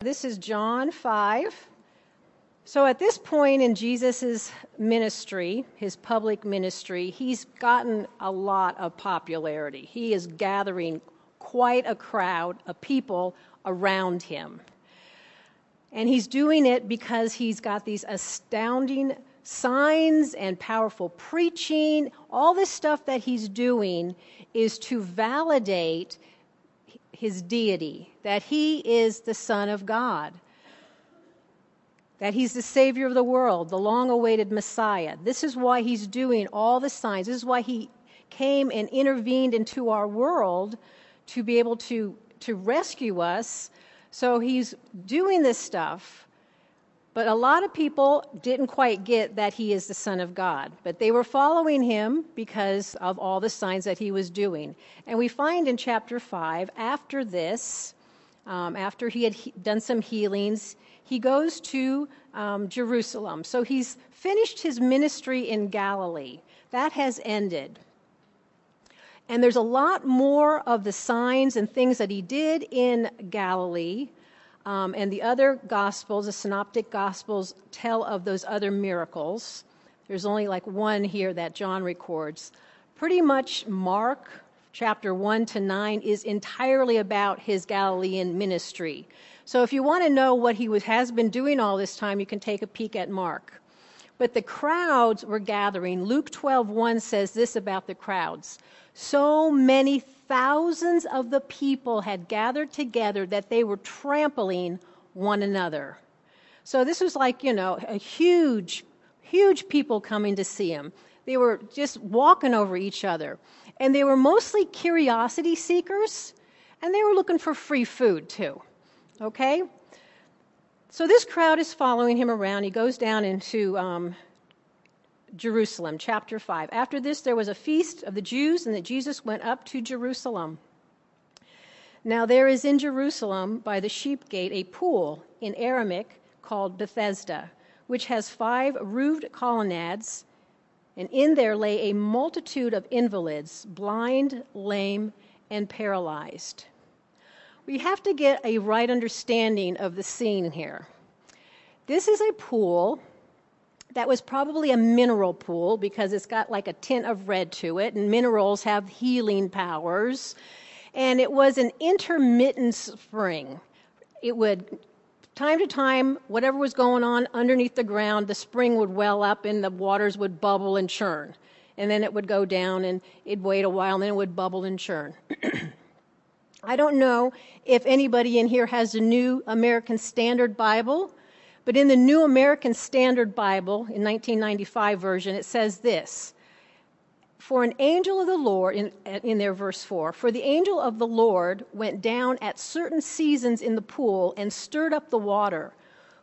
This is John 5. So at this point in Jesus' ministry, his public ministry, he's gotten a lot of popularity. He is gathering quite a crowd of people around him. And he's doing it because he's got these astounding signs and powerful preaching. All this stuff that he's doing is to validate his deity, that he is the Son of God, that he's the Savior of the world, the long awaited Messiah. This is why he's doing all the signs. This is why he came and intervened into our world to be able to, to rescue us. So he's doing this stuff. But a lot of people didn't quite get that he is the Son of God. But they were following him because of all the signs that he was doing. And we find in chapter 5, after this, um, after he had he- done some healings, he goes to um, Jerusalem. So he's finished his ministry in Galilee. That has ended. And there's a lot more of the signs and things that he did in Galilee. Um, and the other gospels, the synoptic gospels, tell of those other miracles. There's only like one here that John records. Pretty much Mark chapter 1 to 9 is entirely about his Galilean ministry. So if you want to know what he was, has been doing all this time, you can take a peek at Mark. But the crowds were gathering. Luke 12:1 says this about the crowds. So many thousands of the people had gathered together that they were trampling one another. So this was like, you know, a huge huge people coming to see him. They were just walking over each other. And they were mostly curiosity seekers, and they were looking for free food too. Okay? So this crowd is following him around. He goes down into um, Jerusalem, chapter 5. After this, there was a feast of the Jews, and that Jesus went up to Jerusalem. Now, there is in Jerusalem by the sheep gate a pool in Aramaic called Bethesda, which has five roofed colonnades, and in there lay a multitude of invalids, blind, lame, and paralyzed. We have to get a right understanding of the scene here. This is a pool that was probably a mineral pool because it's got like a tint of red to it, and minerals have healing powers. And it was an intermittent spring. It would, time to time, whatever was going on underneath the ground, the spring would well up and the waters would bubble and churn. And then it would go down and it'd wait a while and then it would bubble and churn. I don't know if anybody in here has a new American Standard Bible. But in the New American Standard Bible, in 1995 version, it says this For an angel of the Lord, in, in their verse 4, for the angel of the Lord went down at certain seasons in the pool and stirred up the water.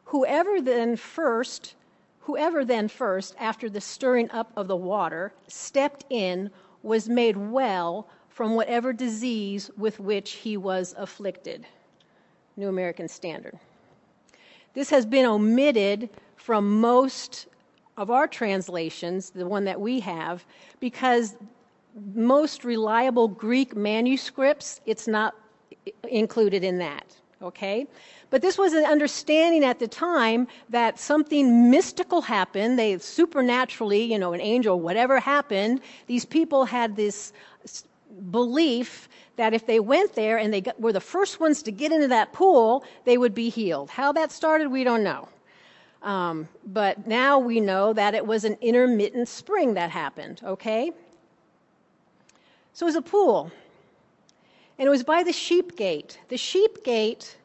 Whoever then first, whoever then first, after the stirring up of the water, stepped in, was made well from whatever disease with which he was afflicted. New American Standard. This has been omitted from most of our translations, the one that we have, because most reliable Greek manuscripts, it's not included in that. Okay? But this was an understanding at the time that something mystical happened. They supernaturally, you know, an angel, whatever happened, these people had this belief that if they went there and they got, were the first ones to get into that pool, they would be healed. How that started, we don't know. Um, but now we know that it was an intermittent spring that happened, okay? So it was a pool. And it was by the sheep gate. The sheep gate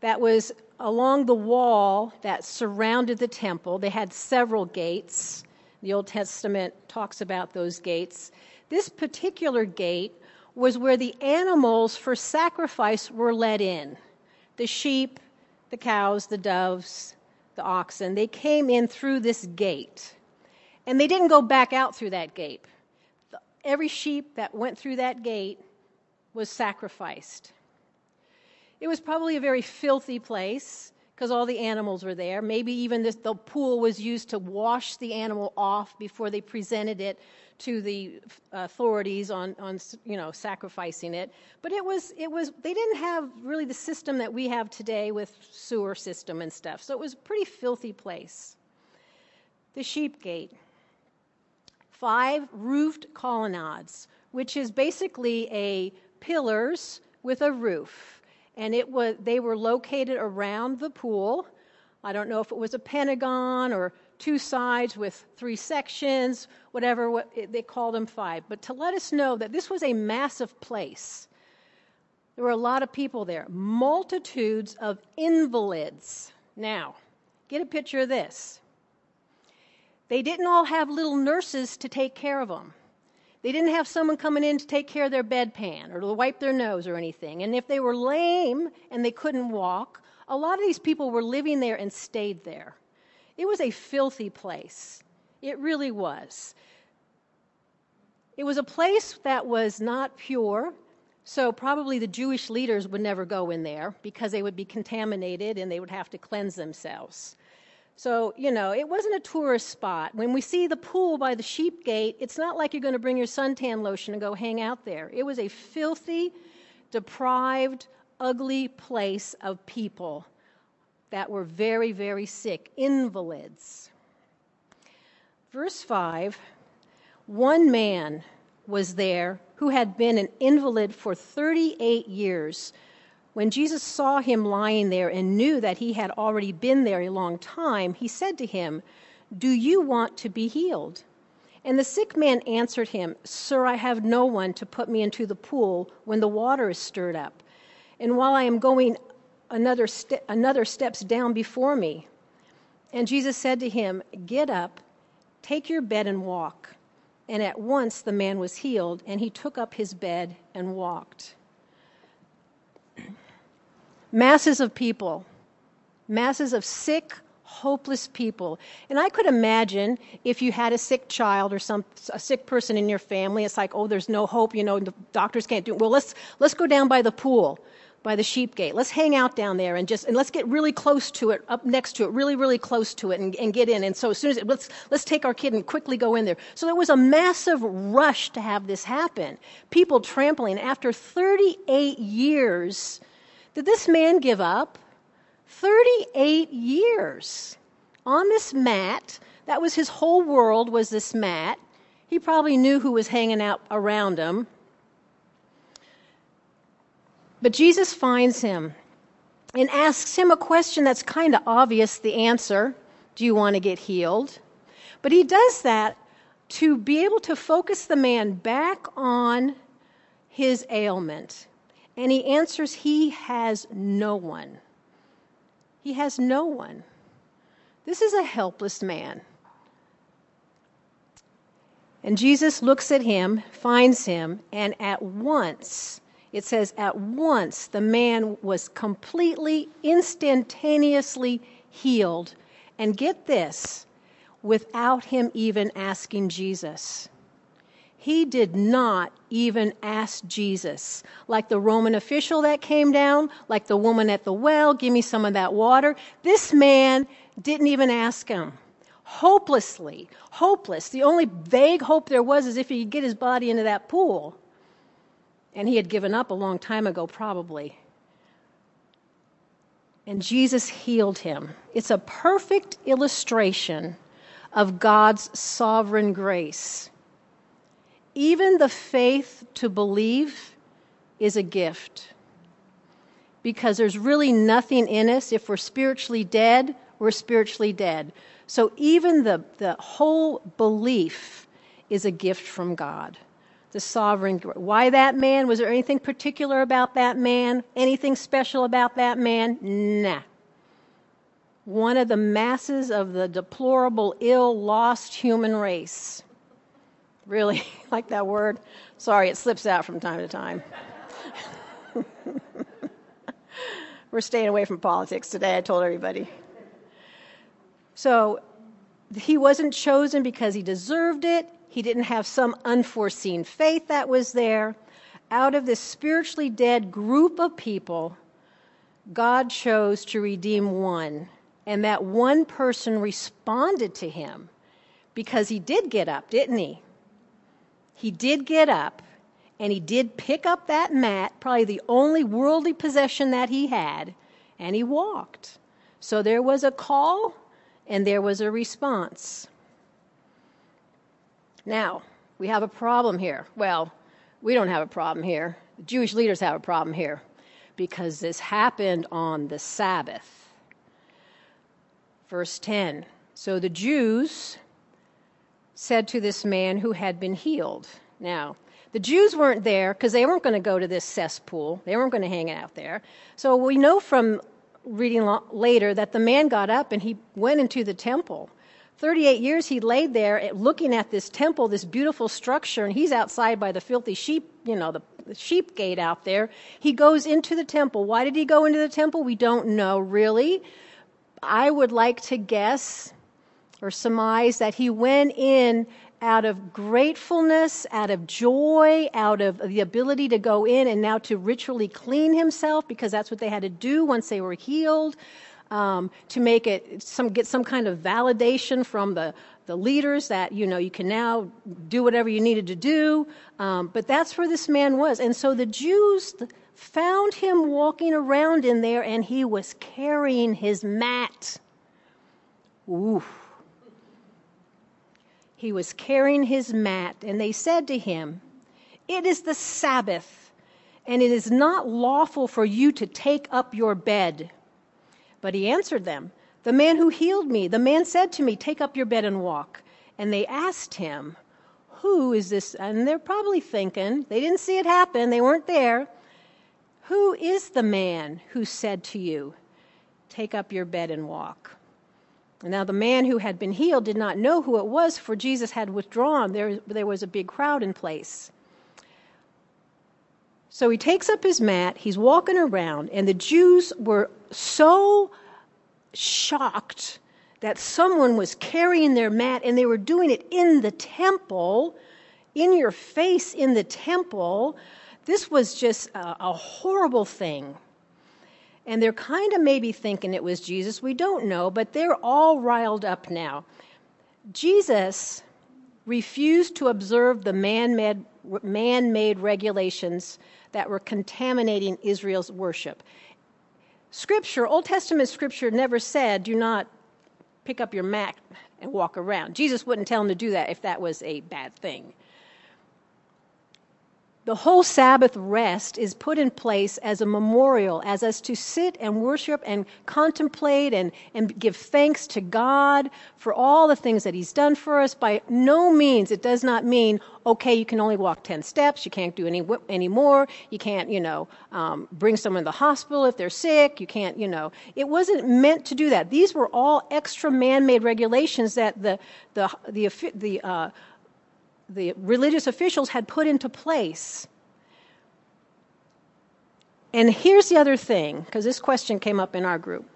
that was along the wall that surrounded the temple, they had several gates. The Old Testament talks about those gates. This particular gate was where the animals for sacrifice were let in the sheep, the cows, the doves, the oxen. They came in through this gate. And they didn't go back out through that gate. Every sheep that went through that gate was sacrificed. It was probably a very filthy place because all the animals were there. Maybe even this, the pool was used to wash the animal off before they presented it to the uh, authorities on, on you know sacrificing it. But it was it was they didn't have really the system that we have today with sewer system and stuff. So it was a pretty filthy place. The sheep gate. Five roofed colonnades, which is basically a pillars with a roof and it was they were located around the pool. I don't know if it was a pentagon or two sides with three sections, whatever what, they called them five, but to let us know that this was a massive place. There were a lot of people there, multitudes of invalids. Now, get a picture of this. They didn't all have little nurses to take care of them. They didn't have someone coming in to take care of their bedpan or to wipe their nose or anything. And if they were lame and they couldn't walk, a lot of these people were living there and stayed there. It was a filthy place. It really was. It was a place that was not pure, so probably the Jewish leaders would never go in there because they would be contaminated and they would have to cleanse themselves. So, you know, it wasn't a tourist spot. When we see the pool by the sheep gate, it's not like you're going to bring your suntan lotion and go hang out there. It was a filthy, deprived, ugly place of people that were very, very sick, invalids. Verse 5 One man was there who had been an invalid for 38 years when Jesus saw him lying there and knew that he had already been there a long time, he said to him, Do you want to be healed? And the sick man answered him, Sir, I have no one to put me into the pool when the water is stirred up. And while I am going, another, another steps down before me. And Jesus said to him, Get up, take your bed, and walk. And at once the man was healed, and he took up his bed and walked masses of people, masses of sick, hopeless people. And I could imagine if you had a sick child or some a sick person in your family, it's like, oh, there's no hope, you know, the doctors can't do it. Well, let's let's go down by the pool, by the sheep gate. Let's hang out down there and just and let's get really close to it, up next to it, really, really close to it, and, and get in. And so as soon as it, let's let's take our kid and quickly go in there. So there was a massive rush to have this happen. People trampling after 38 years did this man give up? 38 years on this mat. That was his whole world was this mat. He probably knew who was hanging out around him. But Jesus finds him and asks him a question that's kind of obvious the answer Do you want to get healed? But he does that to be able to focus the man back on his ailment. And he answers, He has no one. He has no one. This is a helpless man. And Jesus looks at him, finds him, and at once, it says, at once the man was completely, instantaneously healed. And get this, without him even asking Jesus. He did not even ask Jesus. Like the Roman official that came down, like the woman at the well, give me some of that water. This man didn't even ask him. Hopelessly, hopeless. The only vague hope there was is if he could get his body into that pool. And he had given up a long time ago, probably. And Jesus healed him. It's a perfect illustration of God's sovereign grace. Even the faith to believe is a gift because there's really nothing in us. If we're spiritually dead, we're spiritually dead. So even the, the whole belief is a gift from God. The sovereign. Why that man? Was there anything particular about that man? Anything special about that man? Nah. One of the masses of the deplorable, ill, lost human race really like that word. Sorry, it slips out from time to time. We're staying away from politics today, I told everybody. So he wasn't chosen because he deserved it. He didn't have some unforeseen faith that was there. Out of this spiritually dead group of people, God chose to redeem one, and that one person responded to him because he did get up, didn't he? He did get up, and he did pick up that mat, probably the only worldly possession that he had, and he walked. So there was a call and there was a response. Now, we have a problem here. Well, we don't have a problem here. The Jewish leaders have a problem here because this happened on the Sabbath. Verse 10 So the Jews said to this man who had been healed. Now, the Jews weren't there because they weren't going to go to this cesspool. They weren't going to hang out there. So we know from reading later that the man got up and he went into the temple. 38 years he laid there eh, looking at this temple, this beautiful structure, and he's outside by the filthy sheep, you know, the, the sheep gate out there. He goes into the temple. Why did he go into the temple? We don't know really. I would like to guess or surmise that he went in out of gratefulness, out of joy, out of the ability to go in and now to ritually clean himself because that's what they had to do once they were healed. Um, to make it some get some kind of validation from the the leaders that you know you can now do whatever you needed to do. Um, but that's where this man was, and so the Jews found him walking around in there, and he was carrying his mat. Ooh. He was carrying his mat, and they said to him, It is the Sabbath, and it is not lawful for you to take up your bed. But he answered them, The man who healed me, the man said to me, Take up your bed and walk. And they asked him, Who is this? And they're probably thinking, they didn't see it happen, they weren't there. Who is the man who said to you, Take up your bed and walk? Now, the man who had been healed did not know who it was, for Jesus had withdrawn. There, there was a big crowd in place. So he takes up his mat, he's walking around, and the Jews were so shocked that someone was carrying their mat and they were doing it in the temple, in your face in the temple. This was just a, a horrible thing. And they're kind of maybe thinking it was Jesus. We don't know, but they're all riled up now. Jesus refused to observe the man made, man-made regulations that were contaminating Israel's worship. Scripture, Old Testament scripture, never said, do not pick up your mat and walk around. Jesus wouldn't tell him to do that if that was a bad thing the whole Sabbath rest is put in place as a memorial, as us to sit and worship and contemplate and, and give thanks to God for all the things that He's done for us. By no means, it does not mean, okay, you can only walk 10 steps, you can't do any, any more, you can't, you know, um, bring someone to the hospital if they're sick, you can't, you know. It wasn't meant to do that. These were all extra man made regulations that the, the, the, the uh, the religious officials had put into place. And here's the other thing, because this question came up in our group.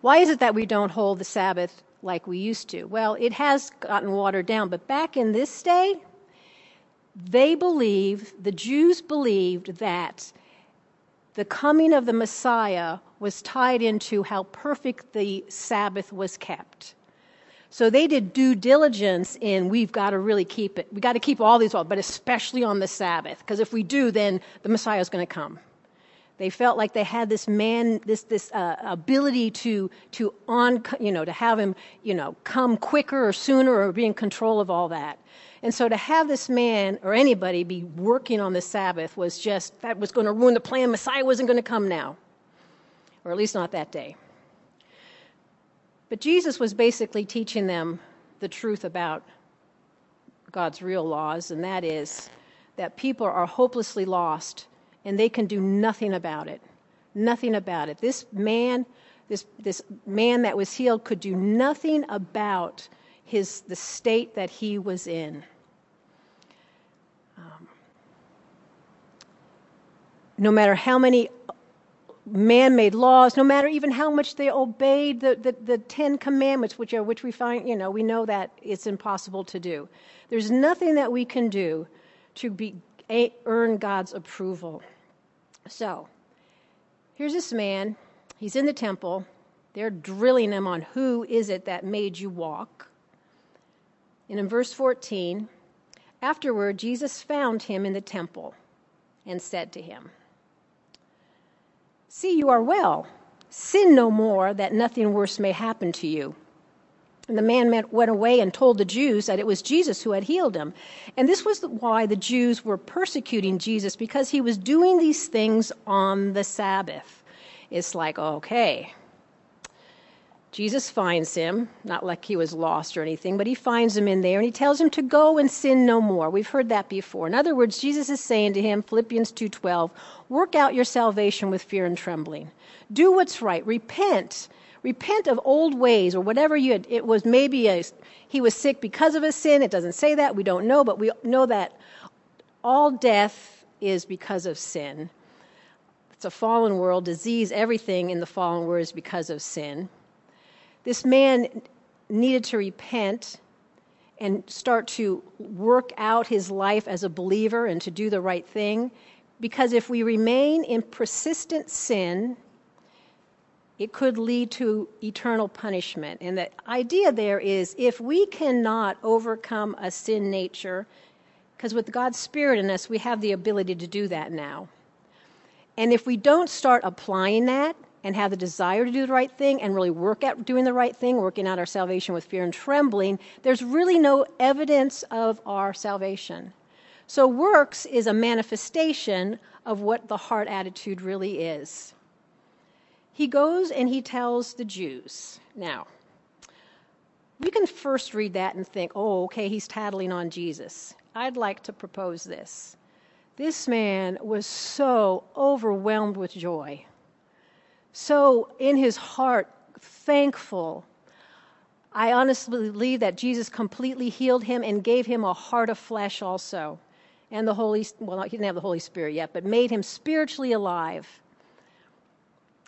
Why is it that we don't hold the Sabbath like we used to? Well, it has gotten watered down, but back in this day, they believed, the Jews believed that the coming of the Messiah was tied into how perfect the Sabbath was kept. So they did due diligence in we've got to really keep it. We've got to keep all these laws, but especially on the Sabbath, because if we do, then the Messiah is going to come. They felt like they had this man, this this uh, ability to to on, you know, to have him, you know, come quicker or sooner or be in control of all that. And so to have this man or anybody be working on the Sabbath was just that was going to ruin the plan. Messiah wasn't going to come now, or at least not that day. But Jesus was basically teaching them the truth about God's real laws, and that is that people are hopelessly lost and they can do nothing about it. Nothing about it. This man, this, this man that was healed could do nothing about his, the state that he was in. Um, no matter how many man made laws, no matter even how much they obeyed the, the, the, Ten Commandments, which, are, which we find, you know, we know that it's impossible to do. There's nothing that we can do to be, earn God's approval. So, Here's this man, he's in the temple. They're drilling him on who is it that made you walk. And in verse 14, afterward, Jesus found him in the temple and said to him, See, you are well. Sin no more, that nothing worse may happen to you. And the man went away and told the Jews that it was Jesus who had healed him. And this was why the Jews were persecuting Jesus, because he was doing these things on the Sabbath. It's like, okay, Jesus finds him, not like he was lost or anything, but he finds him in there and he tells him to go and sin no more. We've heard that before. In other words, Jesus is saying to him, Philippians 2:12, work out your salvation with fear and trembling. Do what's right. Repent. Repent of old ways or whatever you had. It was maybe a, he was sick because of a sin. It doesn't say that. We don't know, but we know that all death is because of sin. It's a fallen world, disease, everything in the fallen world is because of sin. This man needed to repent and start to work out his life as a believer and to do the right thing. Because if we remain in persistent sin, it could lead to eternal punishment. And the idea there is if we cannot overcome a sin nature, because with God's Spirit in us, we have the ability to do that now. And if we don't start applying that, and have the desire to do the right thing and really work at doing the right thing, working out our salvation with fear and trembling, there's really no evidence of our salvation. So, works is a manifestation of what the heart attitude really is. He goes and he tells the Jews. Now, we can first read that and think, oh, okay, he's tattling on Jesus. I'd like to propose this. This man was so overwhelmed with joy so in his heart thankful. I honestly believe that Jesus completely healed him and gave him a heart of flesh also. And the Holy, well, he didn't have the Holy Spirit yet, but made him spiritually alive.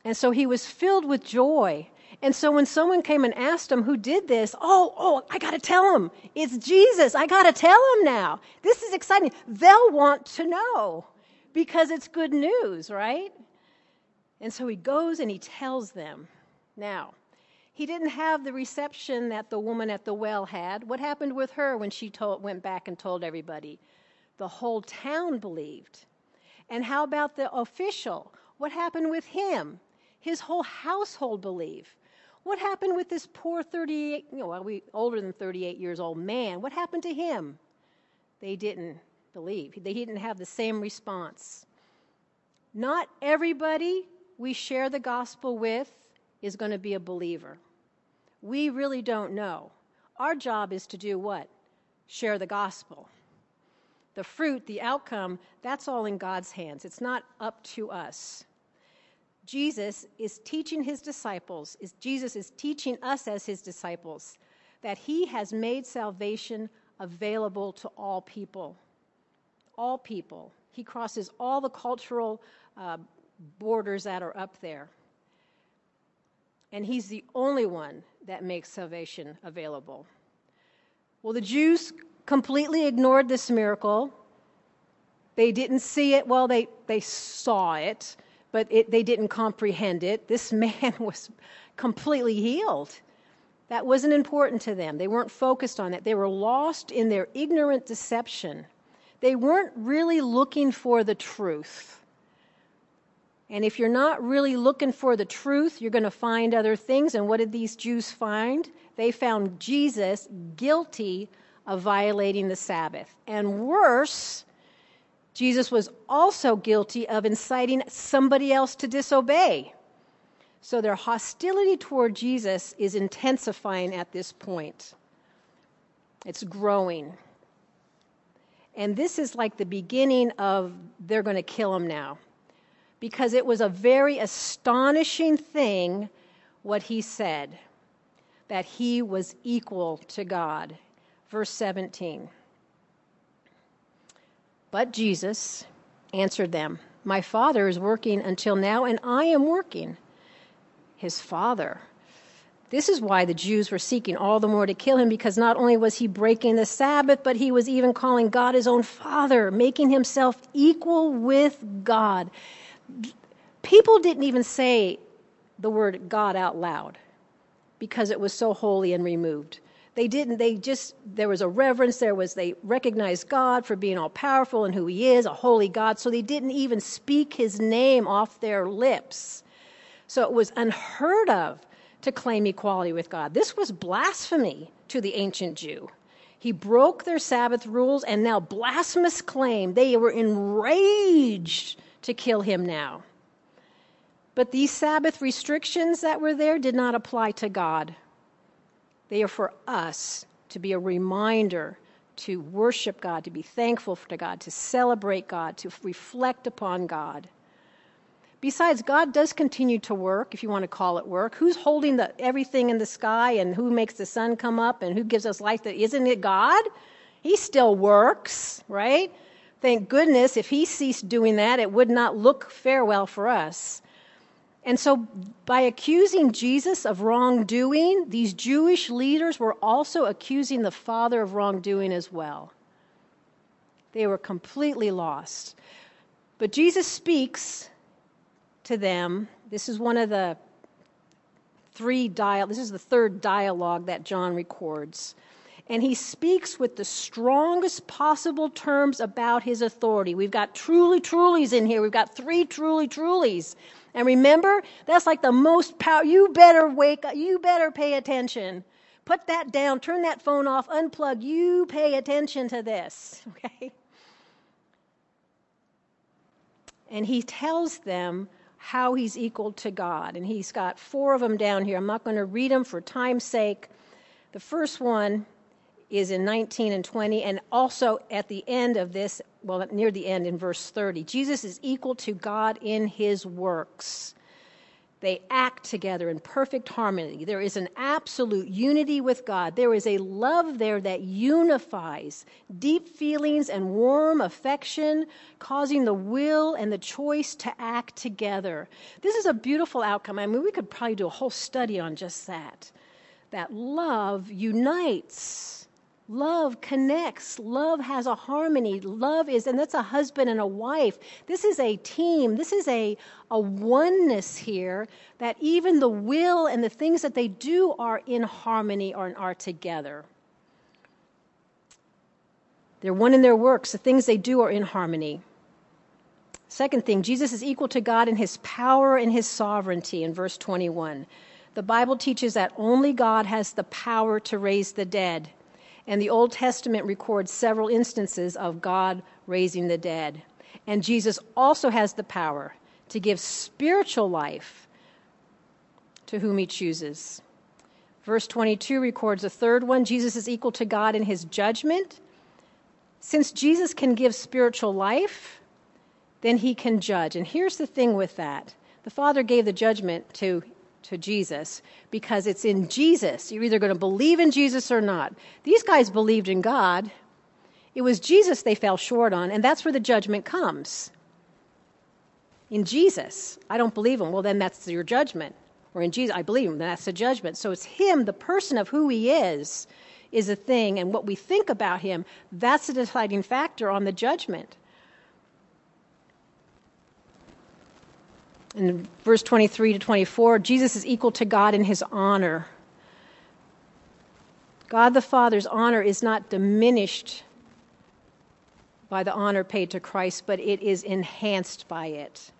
And so he was filled with joy. And so when someone came and asked him who did this, oh, oh, I got to tell him. It's Jesus. I got to tell him now. This is exciting. They'll want to know because it's good news, right? And so he goes and he tells them. Now, he didn't have the reception that the woman at the well had. What happened with her when she told, went back and told everybody? The whole town believed. And how about the official? What happened with him? His whole household believed. What happened with this poor 38, you know, well, we older than 38 years old man? What happened to him? They didn't believe. They didn't have the same response. Not everybody we share the gospel with is going to be a believer. We really don't know. Our job is to do what? Share the gospel. The fruit, the outcome, that's all in God's hands. It's not up to us. Jesus is teaching his disciples, is Jesus is teaching us as his disciples that he has made salvation available to all people. All people. He crosses all the cultural uh, borders that are up there. And he's the only one that makes salvation available. Well, the Jews completely ignored this miracle. They didn't see it. Well, they, they saw it, but it, they didn't comprehend it. This man was completely healed. That wasn't important to them. They weren't focused on it. They were lost in their ignorant deception. They weren't really looking for the truth. And if you're not really looking for the truth, you're going to find other things. And what did these Jews find? They found Jesus guilty of violating the Sabbath. And worse, Jesus was also guilty of inciting somebody else to disobey. So their hostility toward Jesus is intensifying at this point. It's growing. And this is like the beginning of they're going to kill him now because it was a very astonishing thing what he said that he was equal to God. Verse 17. But Jesus answered them, My Father is working until now, and I am working. His Father. This is why the Jews were seeking all the more to kill him, because not only was he breaking the Sabbath, but he was even calling God his own Father, making himself equal with God people didn't even say the word God out loud because it was so holy and removed. They didn't, they just, there was a reverence, there was, they recognized God for being all powerful and who He is, a holy God, so they didn't even speak His name off their lips. So it was unheard of to claim equality with God. This was blasphemy to the ancient Jew. He broke their Sabbath rules and now blasphemous claim. They were enraged to kill him now. But these Sabbath restrictions that were there did not apply to God. They are for us to be a reminder to worship God, to be thankful to God, to celebrate God, to reflect upon God. Besides, God does continue to work, if you want to call it work. Who's holding the, everything in the sky and who makes the sun come up and who gives us life? That isn't it God? He still works, right? Thank goodness if he ceased doing that, it would not look farewell for us. And so, by accusing Jesus of wrongdoing, these Jewish leaders were also accusing the Father of wrongdoing as well. They were completely lost. But Jesus speaks to them. This is one of the three dial this is the third dialogue that John records. And he speaks with the strongest possible terms about his authority. We've got truly trulies in here. We've got three truly trulies. And remember, that's like the most power. You better wake up. You better pay attention. Put that down. Turn that phone off. Unplug. You pay attention to this. Okay? And he tells them how he's equal to God. And he's got four of them down here. I'm not going to read them for time's sake. The first one is in 19 and 20, and also at the end of this, well, near the end in verse 30. Jesus is equal to God in his works. They act together in perfect harmony. There is an absolute unity with God. There is a love there that unifies deep feelings and warm affection, causing the will and the choice to act together. This is a beautiful outcome. I mean, we could probably do a whole study on just that. That love unites Love connects. Love has a harmony. Love is, and that's a husband and a wife. This is a team. This is a, a oneness here that even the will and the things that they do are in harmony or are together. They're one in their works. The things they do are in harmony. Second thing, Jesus is equal to God in his power and his sovereignty in verse 21. The Bible teaches that only God has the power to raise the dead and the Old Testament records several instances of God raising the dead. And Jesus also has the power to give spiritual life to whom he chooses. Verse 22 records a third one Jesus is equal to God in his judgment. Since Jesus can give spiritual life, then he can judge. And here's the thing with that the Father gave the judgment to to Jesus because it's in Jesus. You're either going to believe in Jesus or not. These guys believed in God. It was Jesus they fell short on, and that's where the judgment comes. In Jesus, I don't believe him. Well, then that's your judgment. Or in Jesus, I believe him. Then that's the judgment. So it's him, the person of who he is, is a thing, and what we think about him, that's the deciding factor on the judgment. In verse 23 to 24, Jesus is equal to God in his honor. God the Father's honor is not diminished by the honor paid to Christ, but it is enhanced by it.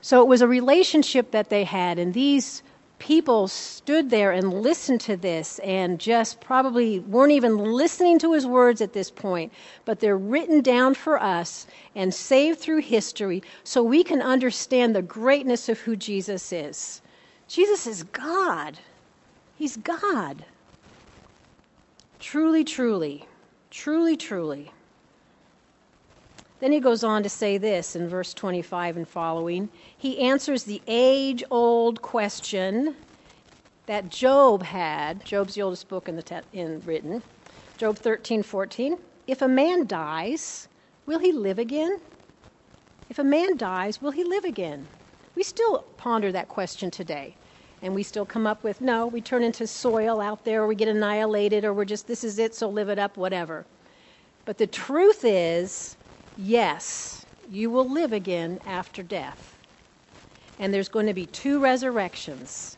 So it was a relationship that they had, and these people stood there and listened to this and just probably weren't even listening to his words at this point, but they're written down for us and saved through history so we can understand the greatness of who Jesus is. Jesus is God. He's God. Truly, truly, truly, truly. Then he goes on to say this in verse 25 and following. He answers the age old question that Job had. Job's the oldest book in, the te- in written. Job 13, 14. If a man dies, will he live again? If a man dies, will he live again? We still ponder that question today. And we still come up with no, we turn into soil out there, or we get annihilated, or we're just, this is it, so live it up, whatever. But the truth is, Yes, you will live again after death. And there's going to be two resurrections.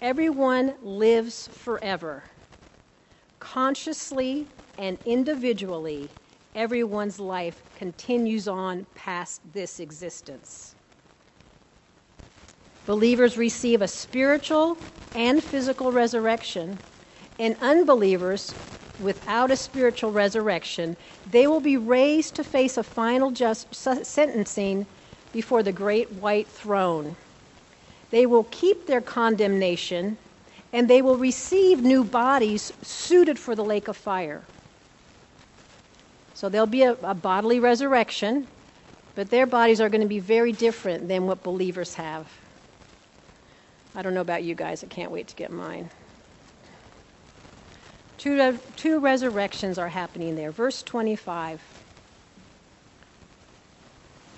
Everyone lives forever. Consciously and individually, everyone's life continues on past this existence. Believers receive a spiritual and physical resurrection, and unbelievers, without a spiritual resurrection, they will be raised to face a final just sentencing before the great white throne. They will keep their condemnation and they will receive new bodies suited for the lake of fire. So there'll be a, a bodily resurrection, but their bodies are going to be very different than what believers have. I don't know about you guys, I can't wait to get mine. Two, two resurrections are happening there. Verse 25.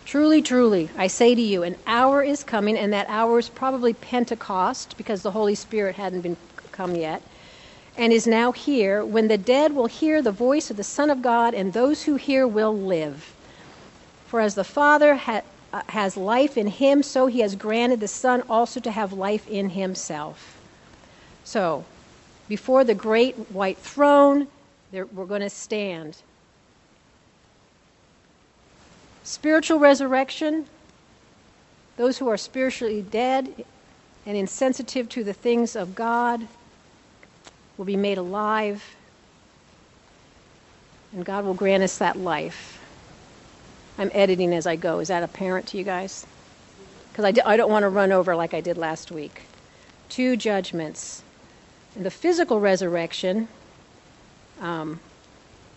Truly, truly, I say to you, an hour is coming, and that hour is probably Pentecost because the Holy Spirit hadn't been come yet, and is now here, when the dead will hear the voice of the Son of God, and those who hear will live. For as the Father ha- uh, has life in him, so he has granted the Son also to have life in himself. So, before the great white throne, we're going to stand Spiritual resurrection, those who are spiritually dead and insensitive to the things of God will be made alive, and God will grant us that life. I'm editing as I go. Is that apparent to you guys? Because I d- I don't want to run over like I did last week. Two judgments. The physical resurrection, um,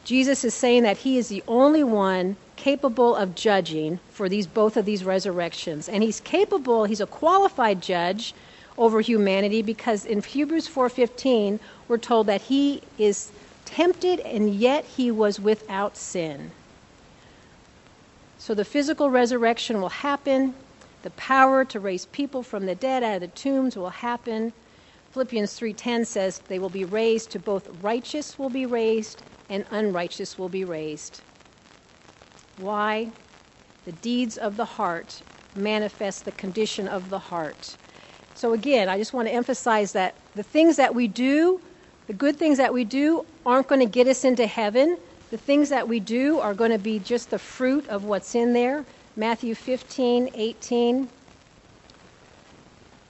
Jesus is saying that he is the only one capable of judging for these both of these resurrections and he's capable he's a qualified judge over humanity because in Hebrews 4:15 we're told that he is tempted and yet he was without sin. So the physical resurrection will happen, the power to raise people from the dead out of the tombs will happen. Philippians 3:10 says they will be raised to both righteous will be raised and unrighteous will be raised. Why? The deeds of the heart manifest the condition of the heart. So, again, I just want to emphasize that the things that we do, the good things that we do, aren't going to get us into heaven. The things that we do are going to be just the fruit of what's in there. Matthew 15, 18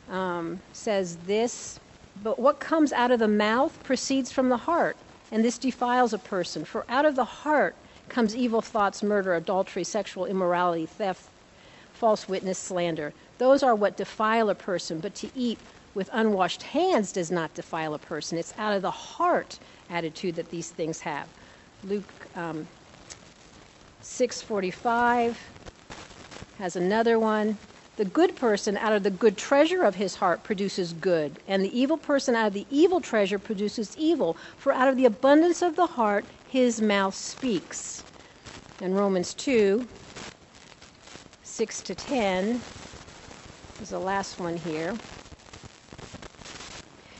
um, says this But what comes out of the mouth proceeds from the heart, and this defiles a person. For out of the heart comes evil thoughts, murder, adultery, sexual immorality, theft, false witness, slander. Those are what defile a person, but to eat with unwashed hands does not defile a person. It's out of the heart attitude that these things have. Luke um, 6:45 has another one. The good person out of the good treasure of his heart produces good, and the evil person out of the evil treasure produces evil. For out of the abundance of the heart his mouth speaks. And Romans 2 6 to 10 is the last one here.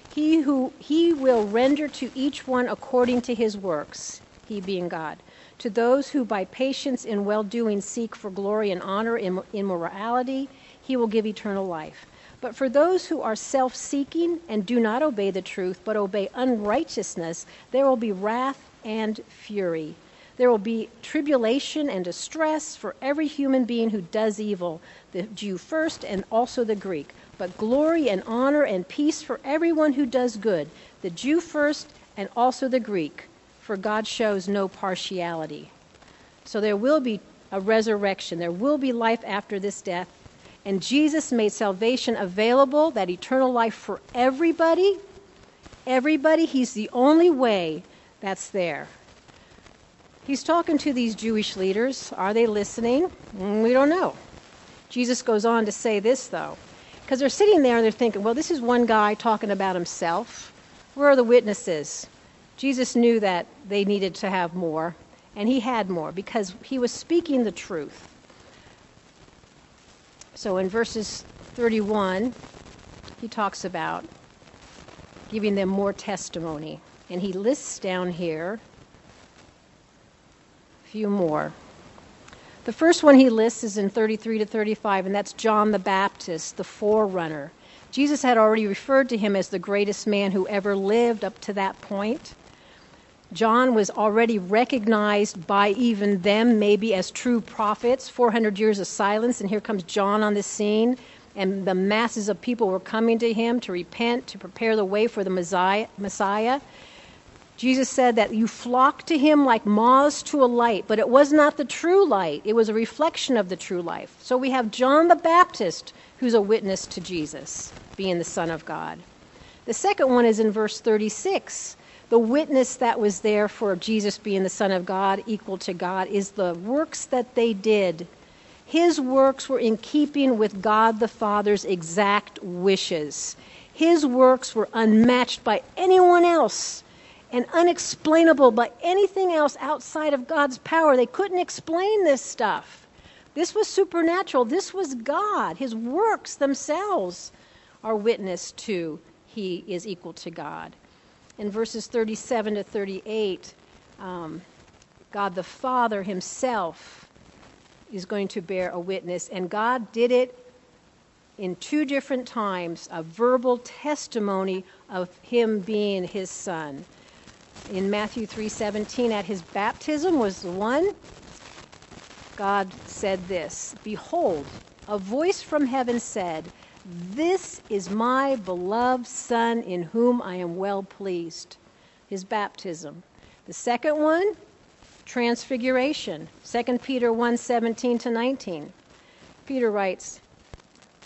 He who he will render to each one according to his works, he being God. To those who by patience in well doing seek for glory and honor in immorality, he will give eternal life. But for those who are self seeking and do not obey the truth, but obey unrighteousness, there will be wrath and fury. There will be tribulation and distress for every human being who does evil, the Jew first and also the Greek. But glory and honor and peace for everyone who does good, the Jew first and also the Greek, for God shows no partiality. So there will be a resurrection, there will be life after this death. And Jesus made salvation available, that eternal life for everybody. Everybody, He's the only way that's there. He's talking to these Jewish leaders. Are they listening? Mm, we don't know. Jesus goes on to say this, though, because they're sitting there and they're thinking, well, this is one guy talking about himself. Where are the witnesses? Jesus knew that they needed to have more, and he had more because he was speaking the truth. So in verses 31, he talks about giving them more testimony. And he lists down here a few more. The first one he lists is in 33 to 35, and that's John the Baptist, the forerunner. Jesus had already referred to him as the greatest man who ever lived up to that point. John was already recognized by even them, maybe as true prophets. 400 years of silence, and here comes John on the scene, and the masses of people were coming to him to repent, to prepare the way for the Messiah. Jesus said that you flock to him like moths to a light, but it was not the true light. It was a reflection of the true life. So we have John the Baptist, who's a witness to Jesus being the Son of God. The second one is in verse 36. The witness that was there for Jesus being the Son of God, equal to God, is the works that they did. His works were in keeping with God the Father's exact wishes. His works were unmatched by anyone else and unexplainable by anything else outside of God's power. They couldn't explain this stuff. This was supernatural. This was God. His works themselves are witness to he is equal to God. In verses 37 to 38, um, God the Father himself is going to bear a witness, and God did it in two different times a verbal testimony of him being his son. In Matthew 3:17 at his baptism was the one God said this, behold, a voice from heaven said, this is my beloved son in whom I am well pleased. His baptism. The second one, transfiguration. 2 Peter 1:17 to 19. Peter writes,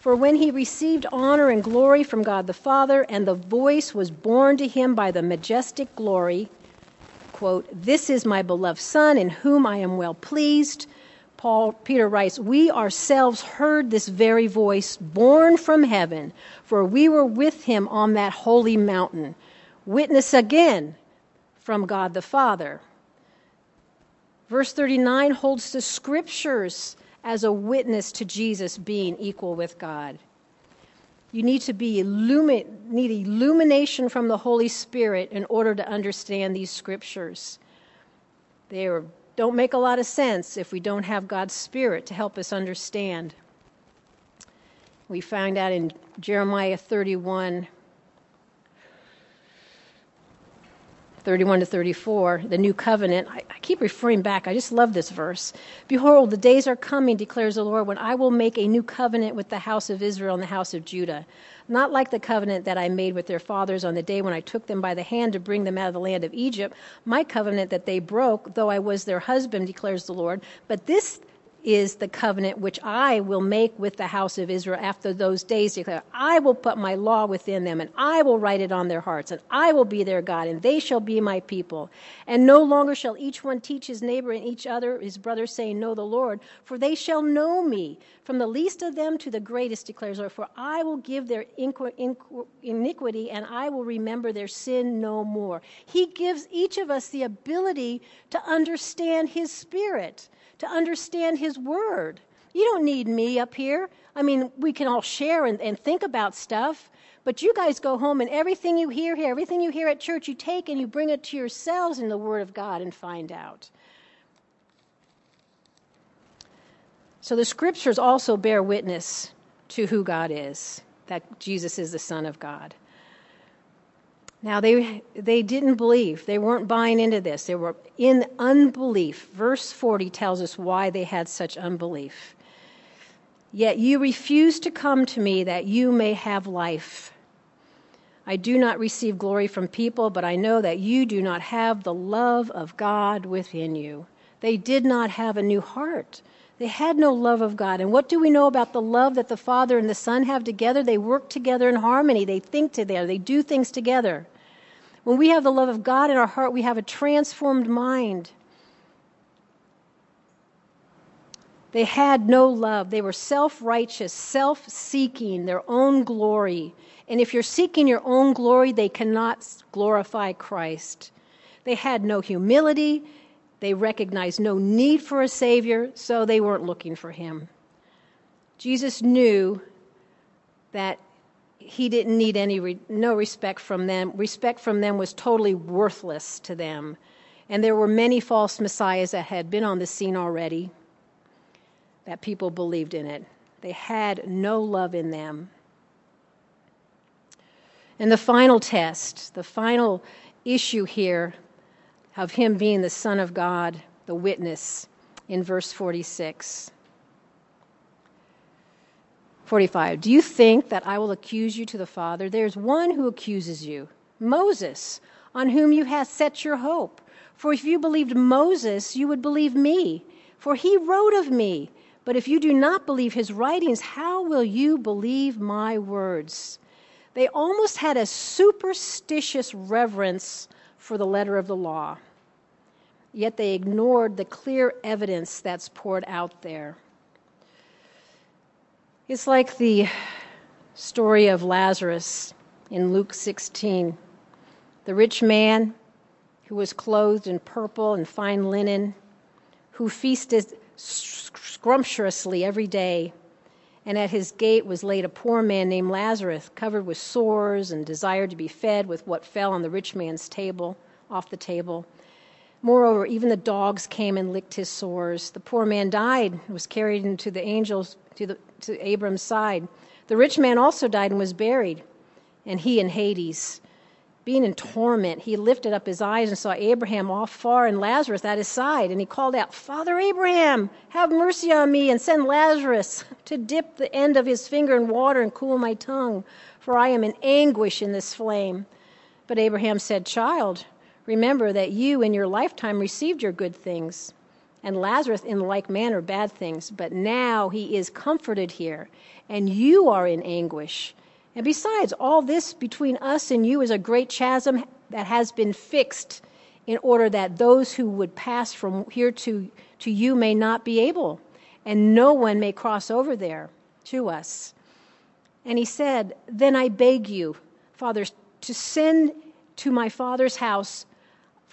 for when he received honor and glory from God the Father, and the voice was borne to him by the majestic glory, quote, This is my beloved Son, in whom I am well pleased. Paul Peter writes, We ourselves heard this very voice born from heaven, for we were with him on that holy mountain. Witness again from God the Father. Verse 39 holds the scriptures as a witness to Jesus being equal with God. You need to be illumi- need illumination from the Holy Spirit in order to understand these scriptures. They are, don't make a lot of sense if we don't have God's Spirit to help us understand. We find out in Jeremiah 31 31 to 34, the new covenant. I, I, keep referring back. I just love this verse. Behold, the days are coming, declares the Lord, when I will make a new covenant with the house of Israel and the house of Judah. Not like the covenant that I made with their fathers on the day when I took them by the hand to bring them out of the land of Egypt, my covenant that they broke, though I was their husband, declares the Lord. But this is the covenant which I will make with the house of Israel after those days I will put my law within them, and I will write it on their hearts, and I will be their God, and they shall be my people. And no longer shall each one teach his neighbor and each other, his brother, saying, Know the Lord, for they shall know me, from the least of them to the greatest, declares the Lord. For I will give their iniquity, and I will remember their sin no more. He gives each of us the ability to understand his spirit to understand His Word. You don't need me up here. I mean, we can all share and, and think about stuff, but you guys go home and everything you hear here, everything you hear at church, you take and you bring it to yourselves in the Word of God and find out. So the scriptures also bear witness to who God is, that Jesus is the Son of God. Now, they, they didn't believe. They weren't buying into this. They were in unbelief. Verse 40 tells us why they had such unbelief. Yet you refuse to come to me that you may have life. I do not receive glory from people, but I know that you do not have the love of God within you. They did not have a new heart. They had no love of God. And what do we know about the love that the Father and the Son have together? They work together in harmony. They think together. They do things together. When we have the love of God in our heart, we have a transformed mind. They had no love. They were self righteous, self seeking their own glory. And if you're seeking your own glory, they cannot glorify Christ. They had no humility. They recognized no need for a Savior, so they weren't looking for Him. Jesus knew that he didn't need any no respect from them. Respect from them was totally worthless to them. And there were many false messiahs that had been on the scene already. that people believed in it. They had no love in them. And the final test, the final issue here of him being the Son of God, the witness, in verse 46. 45. Do you think that I will accuse you to the Father? There's one who accuses you, Moses, on whom you have set your hope. For if you believed Moses, you would believe me, for he wrote of me. But if you do not believe his writings, how will you believe my words? They almost had a superstitious reverence for the letter of the law, yet they ignored the clear evidence that's poured out there. It's like the story of Lazarus in Luke 16. The rich man who was clothed in purple and fine linen, who feasted scrumptiously every day and at his gate was laid a poor man named Lazarus, covered with sores and desired to be fed with what fell on the rich man's table, off the table. Moreover, even the dogs came and licked his sores. The poor man died and was carried into the angels to, the, to Abram's side. The rich man also died and was buried, and he in Hades being in torment, he lifted up his eyes and saw Abraham off far and Lazarus at his side. And he called out, Father Abraham, have mercy on me and send Lazarus to dip the end of his finger in water and cool my tongue, for I am in anguish in this flame. But Abraham said, Child, remember that you in your lifetime received your good things, and Lazarus in like manner bad things. But now he is comforted here, and you are in anguish. And besides, all this between us and you is a great chasm that has been fixed in order that those who would pass from here to, to you may not be able, and no one may cross over there to us. And he said, Then I beg you, fathers, to send to my father's house,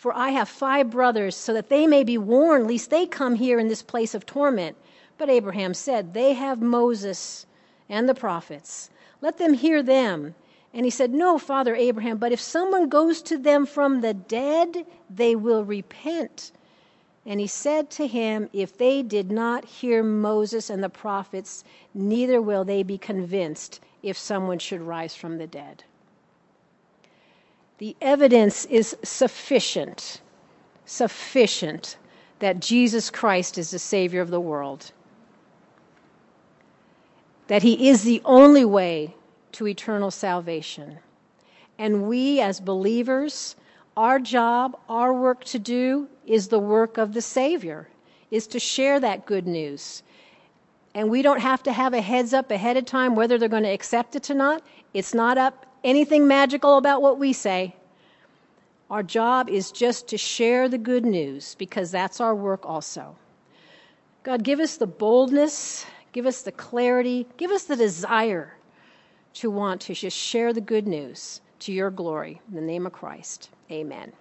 for I have five brothers, so that they may be warned, lest they come here in this place of torment. But Abraham said, They have Moses and the prophets. Let them hear them. And he said, No, Father Abraham, but if someone goes to them from the dead, they will repent. And he said to him, If they did not hear Moses and the prophets, neither will they be convinced if someone should rise from the dead. The evidence is sufficient, sufficient that Jesus Christ is the Savior of the world that He is the only way to eternal salvation. And we, as believers, our job, our work to do, is the work of the Savior, is to share that good news. And we don't have to have a heads up ahead of time whether they're going to accept it or not. It's not up anything magical about what we say. Our job is just to share the good news because that's our work also. God, give us the boldness Give us the clarity, give us the desire to want to just share the good news to your glory. In the name of Christ, amen.